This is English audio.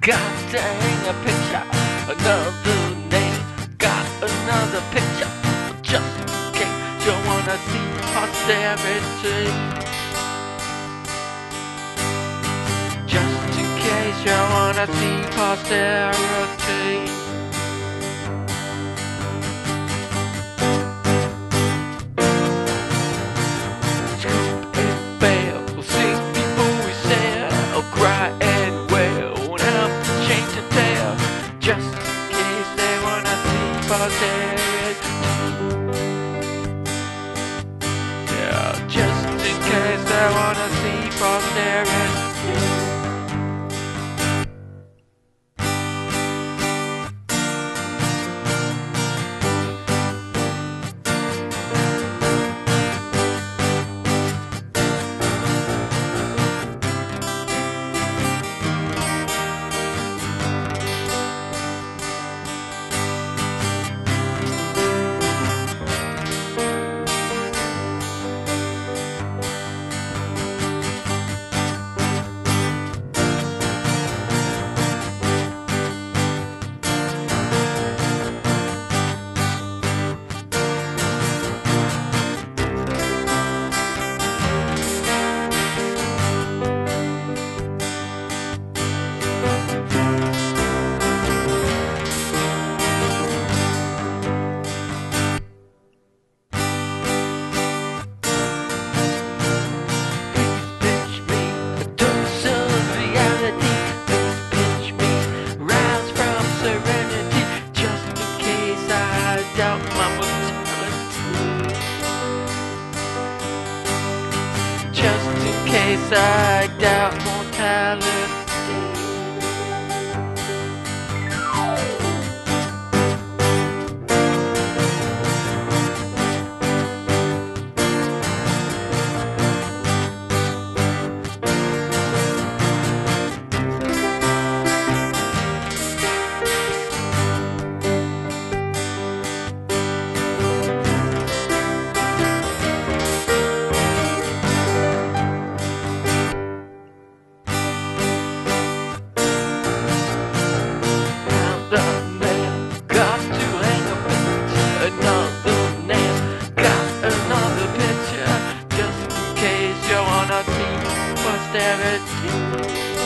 got to hang a picture, another name, got another picture, just in case you wanna see posterity. Just in case you wanna see posterity. Just in case they wanna see posterity. Yeah, just in case they wanna see posterity. Please Doubt my mortality. Just in case I doubt mortality. Picture. Just in case you wanna see posterity.